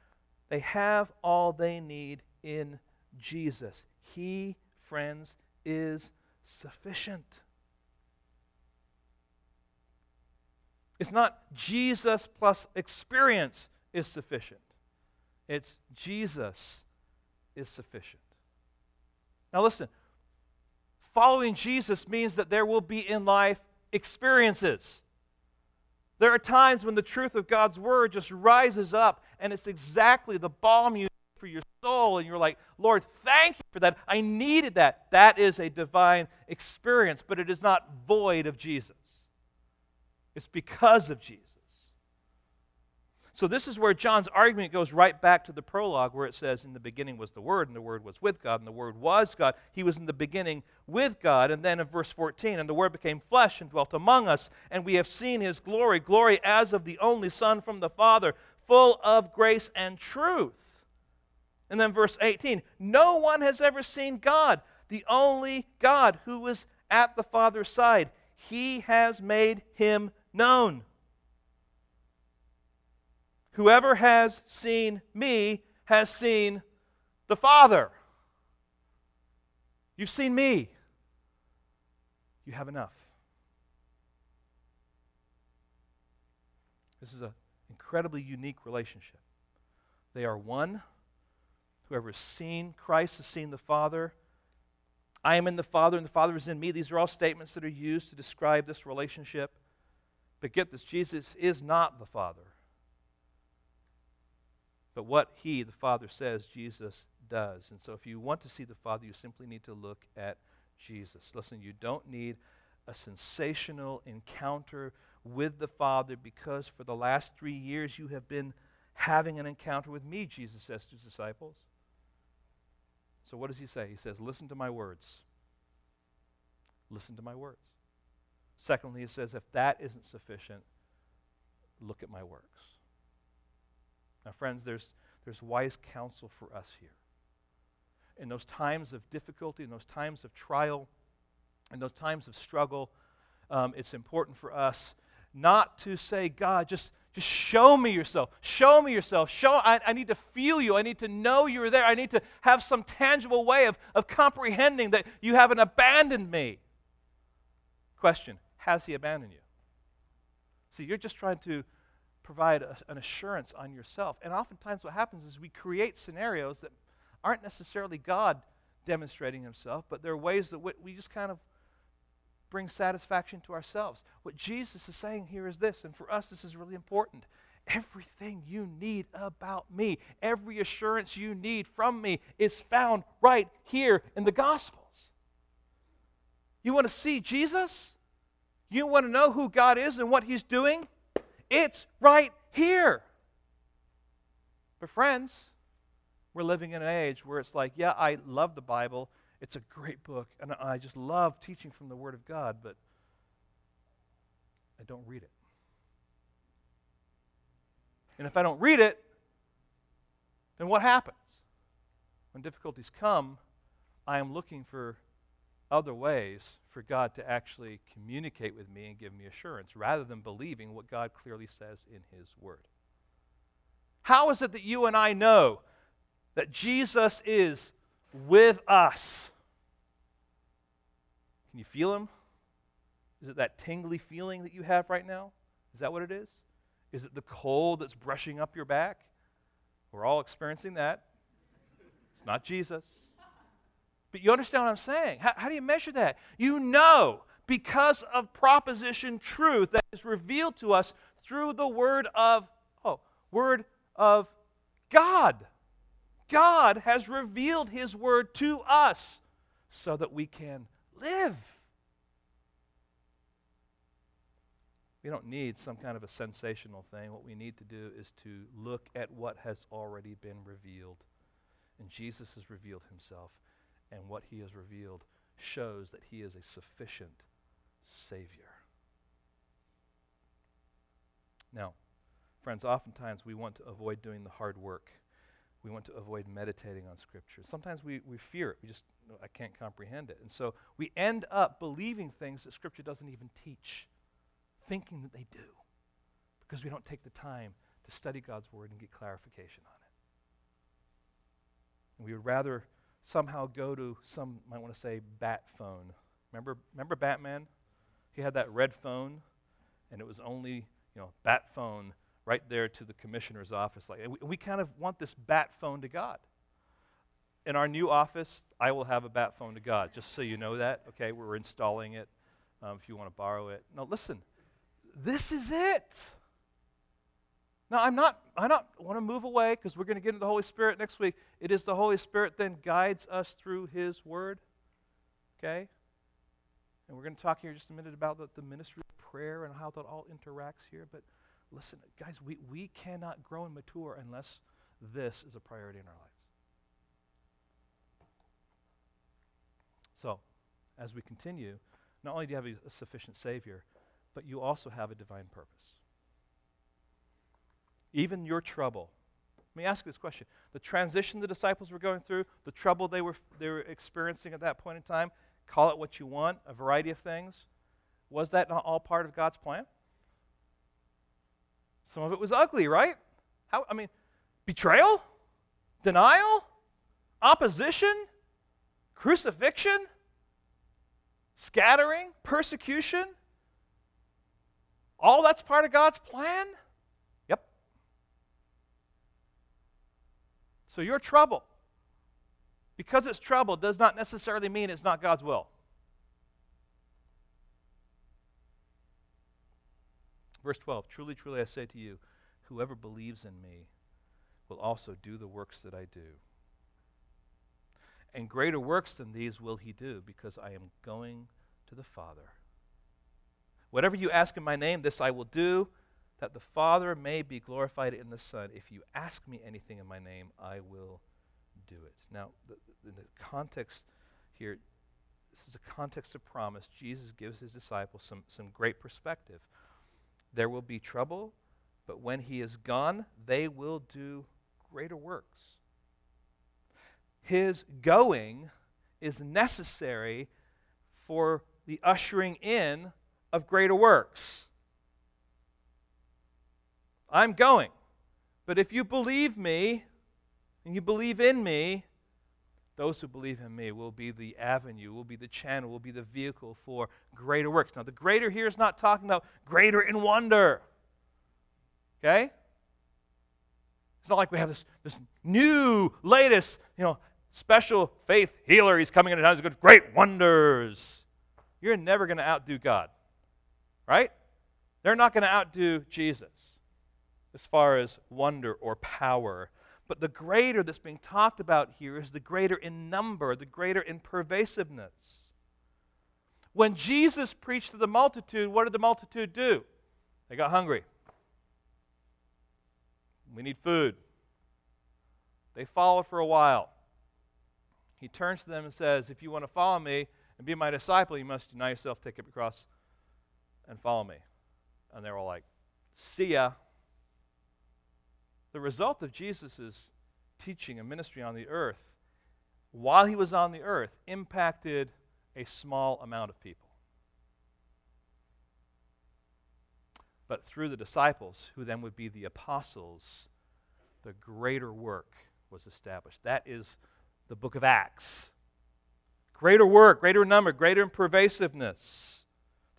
They have all they need in Jesus. He, friends, is sufficient. It's not Jesus plus experience is sufficient. It's Jesus is sufficient. Now, listen, following Jesus means that there will be in life experiences. There are times when the truth of God's word just rises up, and it's exactly the balm you need for your soul, and you're like, Lord, thank you for that. I needed that. That is a divine experience, but it is not void of Jesus. It's because of Jesus. So, this is where John's argument goes right back to the prologue, where it says, In the beginning was the Word, and the Word was with God, and the Word was God. He was in the beginning with God. And then in verse 14, And the Word became flesh and dwelt among us, and we have seen His glory, glory as of the only Son from the Father, full of grace and truth. And then verse 18, No one has ever seen God, the only God who was at the Father's side. He has made Him known. Whoever has seen me has seen the Father. You've seen me. You have enough. This is an incredibly unique relationship. They are one. Whoever has seen Christ has seen the Father. I am in the Father, and the Father is in me. These are all statements that are used to describe this relationship. But get this Jesus is not the Father. But what He, the Father, says, Jesus does. And so if you want to see the Father, you simply need to look at Jesus. Listen, you don't need a sensational encounter with the Father because for the last three years you have been having an encounter with me, Jesus says to his disciples. So, what does he say? He says, Listen to my words. Listen to my words. Secondly, he says, If that isn't sufficient, look at my works. Now, friends, there's, there's wise counsel for us here. In those times of difficulty, in those times of trial, in those times of struggle, um, it's important for us not to say, God, just, just show me yourself. Show me yourself. Show, I, I need to feel you. I need to know you're there. I need to have some tangible way of, of comprehending that you haven't abandoned me. Question Has he abandoned you? See, you're just trying to provide a, an assurance on yourself. And oftentimes, what happens is we create scenarios that aren't necessarily God demonstrating himself, but there are ways that we, we just kind of bring satisfaction to ourselves. What Jesus is saying here is this, and for us, this is really important. Everything you need about me, every assurance you need from me, is found right here in the Gospels. You want to see Jesus? You want to know who God is and what He's doing? It's right here. But, friends, we're living in an age where it's like, yeah, I love the Bible it's a great book, and I just love teaching from the Word of God, but I don't read it. And if I don't read it, then what happens? When difficulties come, I am looking for other ways for God to actually communicate with me and give me assurance rather than believing what God clearly says in His Word. How is it that you and I know that Jesus is with us? Can you feel Him? Is it that tingly feeling that you have right now? Is that what it is? Is it the cold that's brushing up your back? We're all experiencing that. It's not Jesus. But you understand what I'm saying? How, how do you measure that? You know, because of proposition truth that is revealed to us through the word of, oh, word of God. God has revealed his word to us so that we can live. We don't need some kind of a sensational thing. What we need to do is to look at what has already been revealed. And Jesus has revealed himself, and what he has revealed shows that he is a sufficient Savior. Now, friends, oftentimes we want to avoid doing the hard work we want to avoid meditating on Scripture. Sometimes we, we fear it. We just, I can't comprehend it. And so we end up believing things that Scripture doesn't even teach, thinking that they do, because we don't take the time to study God's Word and get clarification on it. And we would rather somehow go to some, might want to say, bat phone. Remember, remember Batman? He had that red phone, and it was only, you know, bat phone right there to the commissioner's office. Like we, we kind of want this bat phone to God. In our new office, I will have a bat phone to God, just so you know that. Okay, we're installing it um, if you want to borrow it. No, listen, this is it. Now, I'm not, I don't want to move away because we're going to get into the Holy Spirit next week. It is the Holy Spirit then guides us through His Word. Okay? And we're going to talk here just a minute about the, the ministry of prayer and how that all interacts here. But listen, guys, we, we cannot grow and mature unless this is a priority in our lives. So, as we continue, not only do you have a, a sufficient Savior, but you also have a divine purpose. Even your trouble. Let me ask you this question. The transition the disciples were going through, the trouble they were, they were experiencing at that point in time, call it what you want, a variety of things, was that not all part of God's plan? Some of it was ugly, right? How, I mean, betrayal, denial, opposition, crucifixion, scattering, persecution. All that's part of God's plan? So your trouble, because it's trouble, does not necessarily mean it's not God's will. Verse 12 Truly, truly, I say to you, whoever believes in me will also do the works that I do. And greater works than these will he do, because I am going to the Father. Whatever you ask in my name, this I will do, that the Father may be glorified in the Son. If you ask me anything in my name, I will do it. Now, the, the, the context here, this is a context of promise. Jesus gives his disciples some, some great perspective. There will be trouble, but when he is gone, they will do greater works. His going is necessary for the ushering in of greater works. I'm going. But if you believe me and you believe in me, those who believe in me will be the avenue, will be the channel, will be the vehicle for greater works. Now, the greater here is not talking about greater in wonder. Okay? It's not like we have this, this new, latest, you know, special faith healer. He's coming. He's going to great wonders. You're never going to outdo God. Right? They're not going to outdo Jesus as far as wonder or power. But the greater that's being talked about here is the greater in number, the greater in pervasiveness. When Jesus preached to the multitude, what did the multitude do? They got hungry. We need food. They followed for a while. He turns to them and says, If you want to follow me and be my disciple, you must deny yourself, take up your cross, and follow me. And they were like, See ya. The result of Jesus' teaching and ministry on the earth, while he was on the earth, impacted a small amount of people. But through the disciples, who then would be the apostles, the greater work was established. That is the book of Acts. Greater work, greater number, greater pervasiveness.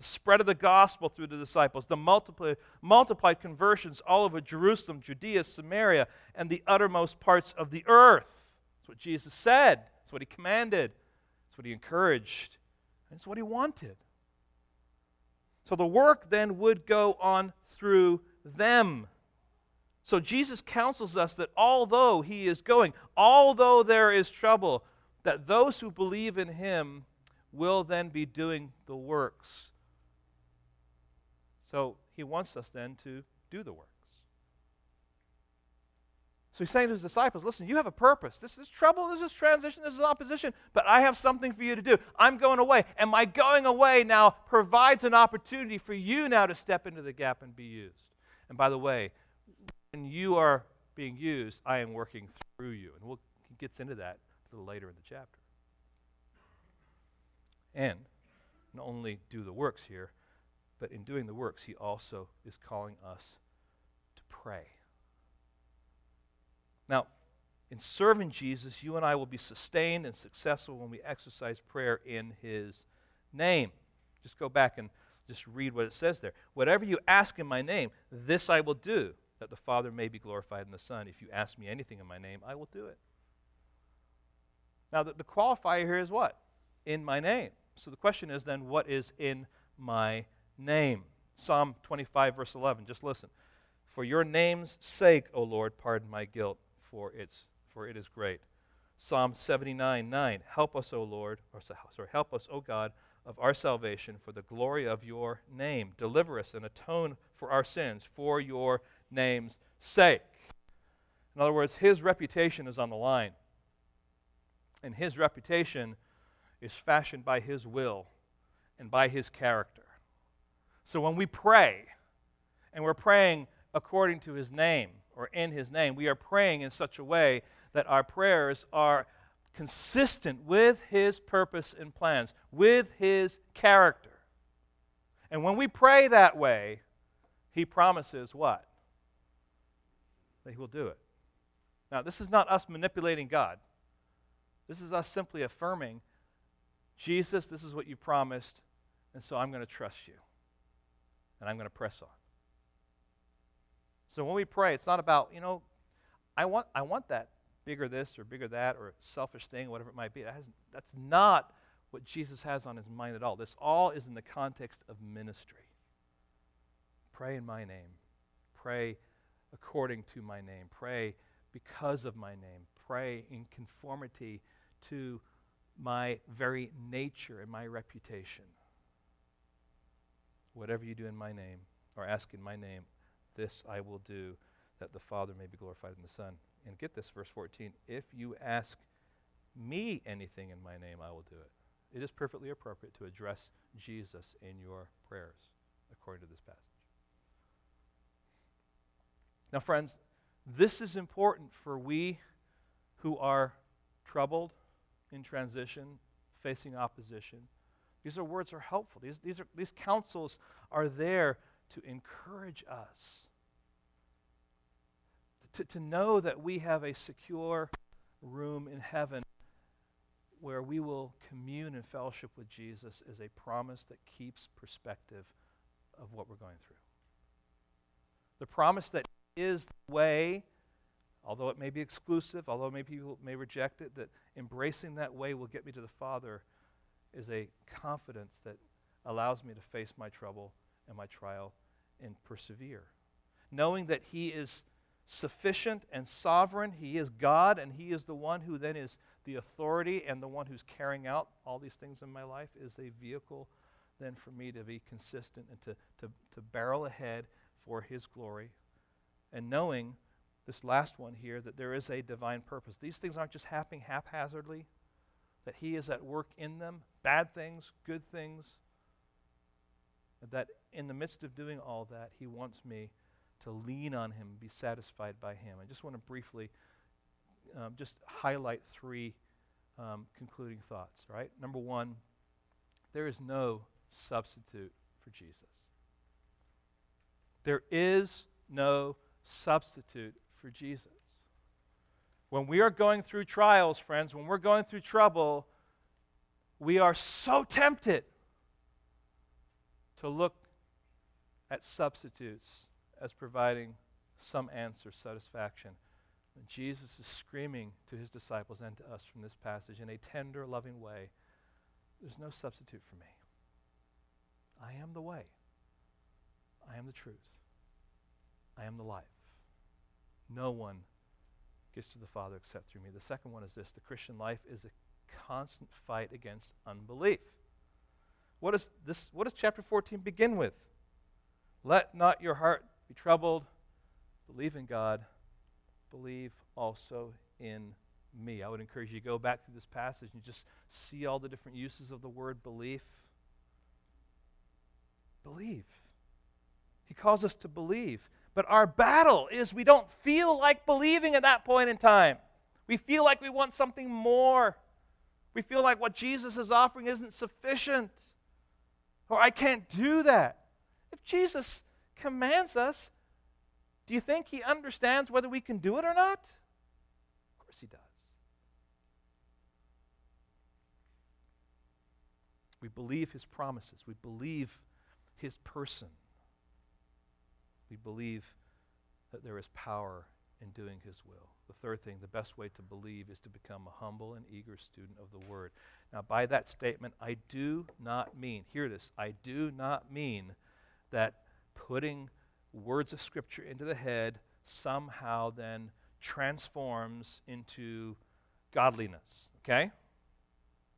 The spread of the gospel through the disciples, the multiply, multiplied conversions all over Jerusalem, Judea, Samaria, and the uttermost parts of the earth. That's what Jesus said. That's what he commanded. That's what he encouraged. And it's what he wanted. So the work then would go on through them. So Jesus counsels us that although he is going, although there is trouble, that those who believe in him will then be doing the works. So he wants us then to do the works. So he's saying to his disciples, listen, you have a purpose. This is trouble, this is transition, this is opposition, but I have something for you to do. I'm going away. And my going away now provides an opportunity for you now to step into the gap and be used. And by the way, when you are being used, I am working through you. And we'll, he gets into that a little later in the chapter. And not only do the works here, but in doing the works, he also is calling us to pray. Now, in serving Jesus, you and I will be sustained and successful when we exercise prayer in his name. Just go back and just read what it says there. Whatever you ask in my name, this I will do that the Father may be glorified in the Son. If you ask me anything in my name, I will do it. Now, the, the qualifier here is what? In my name. So the question is then, what is in my name? Psalm 25, verse 11. Just listen. For your name's sake, O Lord, pardon my guilt, for, it's, for it is great. Psalm 79, 9. Help us, O Lord, or sorry, help us, O God, of our salvation for the glory of your name. Deliver us and atone for our sins for your name's sake. In other words, his reputation is on the line. And his reputation is fashioned by his will and by his character. So when we pray, and we're praying according to his name or in his name, we are praying in such a way that our prayers are consistent with his purpose and plans, with his character. And when we pray that way, he promises what? that He will do it. Now, this is not us manipulating God. This is us simply affirming, Jesus, this is what you promised, and so I'm going to trust you. And I'm going to press on. So when we pray, it's not about, you know, I want, I want that bigger this or bigger that or selfish thing, whatever it might be. That has, that's not what Jesus has on his mind at all. This all is in the context of ministry. Pray in my name. Pray according to my name. Pray because of my name. Pray in conformity to my very nature and my reputation. Whatever you do in my name or ask in my name, this I will do, that the Father may be glorified in the Son. And get this, verse 14 if you ask me anything in my name, I will do it. It is perfectly appropriate to address Jesus in your prayers, according to this passage. Now, friends, this is important for we who are troubled in transition, facing opposition. These are words are helpful. These, these, are, these counsels are there to encourage us to, to know that we have a secure room in heaven where we will commune and fellowship with Jesus is a promise that keeps perspective of what we're going through. The promise that is the way, although it may be exclusive, although maybe people may reject it, that embracing that way will get me to the Father is a confidence that allows me to face my trouble and my trial and persevere. Knowing that He is sufficient and sovereign. He is God, and He is the one who then is the authority and the one who's carrying out all these things in my life, is a vehicle then for me to be consistent and to, to, to barrel ahead for His glory. And knowing this last one here, that there is a divine purpose. These things aren't just happening haphazardly, that He is at work in them, bad things, good things. That in the midst of doing all that, He wants me to lean on Him, be satisfied by Him. I just want to briefly um, just highlight three um, concluding thoughts, right? Number one, there is no substitute for Jesus. There is no substitute for Jesus. When we are going through trials, friends, when we're going through trouble, we are so tempted to look at substitutes as providing some answer, satisfaction. And Jesus is screaming to his disciples and to us from this passage in a tender, loving way there's no substitute for me. I am the way, I am the truth, I am the life. No one gets to the Father except through me. The second one is this the Christian life is a constant fight against unbelief. What, is this, what does chapter 14 begin with? Let not your heart be troubled. Believe in God. Believe also in me. I would encourage you to go back through this passage and just see all the different uses of the word belief. Believe. He calls us to believe. But our battle is we don't feel like believing at that point in time. We feel like we want something more. We feel like what Jesus is offering isn't sufficient. Or I can't do that. If Jesus commands us, do you think he understands whether we can do it or not? Of course he does. We believe his promises, we believe his person. We believe that there is power in doing his will. The third thing, the best way to believe is to become a humble and eager student of the word. Now, by that statement, I do not mean, hear this, I do not mean that putting words of Scripture into the head somehow then transforms into godliness. Okay?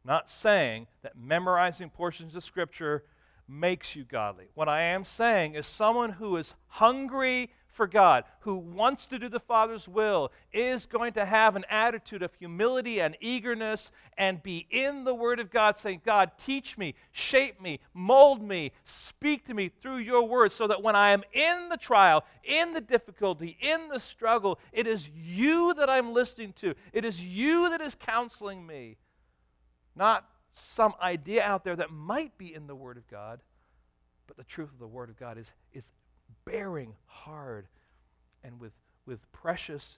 Not saying that memorizing portions of Scripture makes you godly. What I am saying is someone who is hungry for God, who wants to do the Father's will, is going to have an attitude of humility and eagerness and be in the Word of God, saying, God, teach me, shape me, mold me, speak to me through your Word, so that when I am in the trial, in the difficulty, in the struggle, it is you that I'm listening to. It is you that is counseling me, not some idea out there that might be in the Word of God. But the truth of the Word of God is, is bearing hard and with, with precious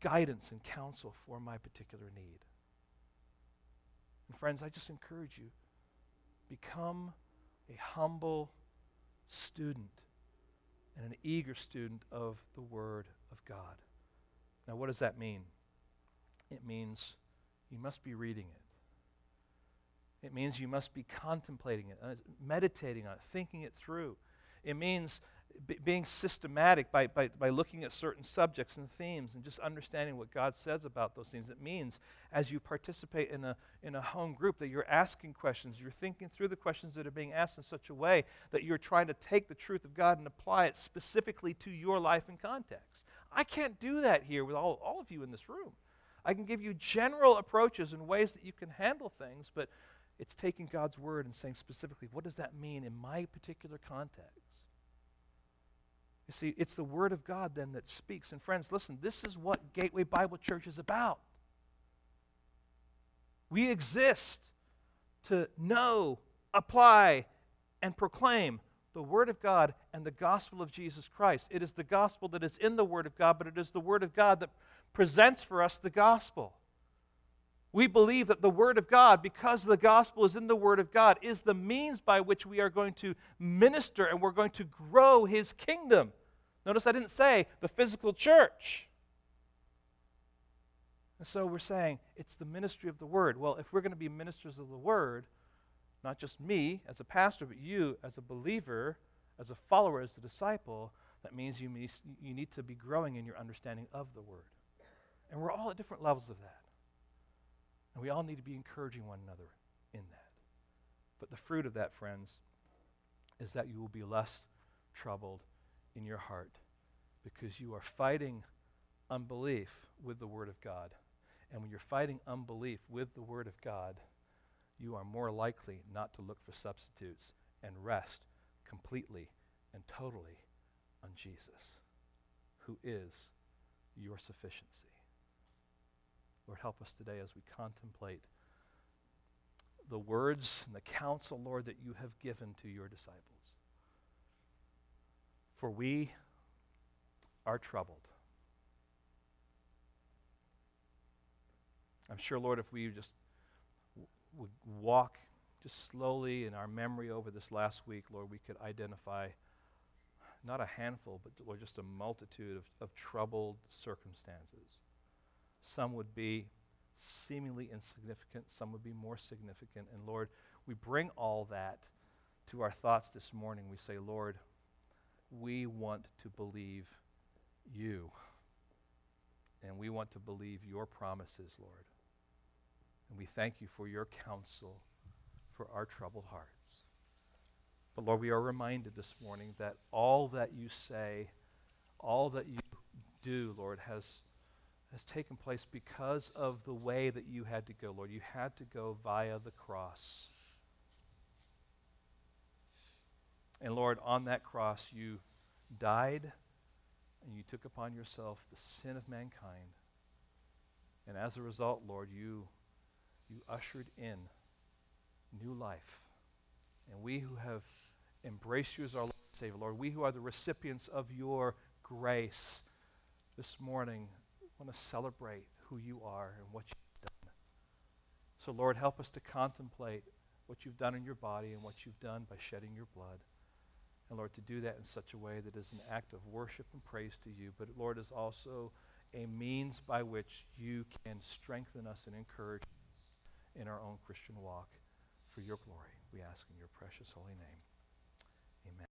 guidance and counsel for my particular need. And friends, I just encourage you become a humble student and an eager student of the Word of God. Now, what does that mean? It means you must be reading it. It means you must be contemplating it, uh, meditating on it, thinking it through. It means b- being systematic by, by, by looking at certain subjects and themes and just understanding what God says about those things. It means as you participate in a, in a home group that you're asking questions, you're thinking through the questions that are being asked in such a way that you're trying to take the truth of God and apply it specifically to your life and context. I can't do that here with all, all of you in this room. I can give you general approaches and ways that you can handle things, but it's taking God's word and saying specifically, what does that mean in my particular context? You see, it's the Word of God then that speaks. And friends, listen, this is what Gateway Bible Church is about. We exist to know, apply, and proclaim the Word of God and the gospel of Jesus Christ. It is the gospel that is in the Word of God, but it is the Word of God that presents for us the gospel. We believe that the Word of God, because the gospel is in the Word of God, is the means by which we are going to minister and we're going to grow His kingdom. Notice I didn't say the physical church. And so we're saying it's the ministry of the Word. Well, if we're going to be ministers of the Word, not just me as a pastor, but you as a believer, as a follower, as a disciple, that means you, you need to be growing in your understanding of the Word. And we're all at different levels of that. And we all need to be encouraging one another in that. But the fruit of that, friends, is that you will be less troubled in your heart because you are fighting unbelief with the Word of God. And when you're fighting unbelief with the Word of God, you are more likely not to look for substitutes and rest completely and totally on Jesus, who is your sufficiency. Lord, help us today as we contemplate the words and the counsel, Lord, that you have given to your disciples. For we are troubled. I'm sure, Lord, if we just would walk just slowly in our memory over this last week, Lord, we could identify not a handful, but Lord, just a multitude of, of troubled circumstances. Some would be seemingly insignificant, some would be more significant. And Lord, we bring all that to our thoughts this morning. We say, Lord, we want to believe you. And we want to believe your promises, Lord. And we thank you for your counsel for our troubled hearts. But Lord, we are reminded this morning that all that you say, all that you do, Lord, has, has taken place because of the way that you had to go, Lord. You had to go via the cross. And Lord, on that cross, you died and you took upon yourself the sin of mankind. And as a result, Lord, you, you ushered in new life. And we who have embraced you as our Lord and Savior, Lord, we who are the recipients of your grace this morning want to celebrate who you are and what you've done. So, Lord, help us to contemplate what you've done in your body and what you've done by shedding your blood. And Lord, to do that in such a way that is an act of worship and praise to you, but Lord, is also a means by which you can strengthen us and encourage us in our own Christian walk for your glory. We ask in your precious holy name. Amen.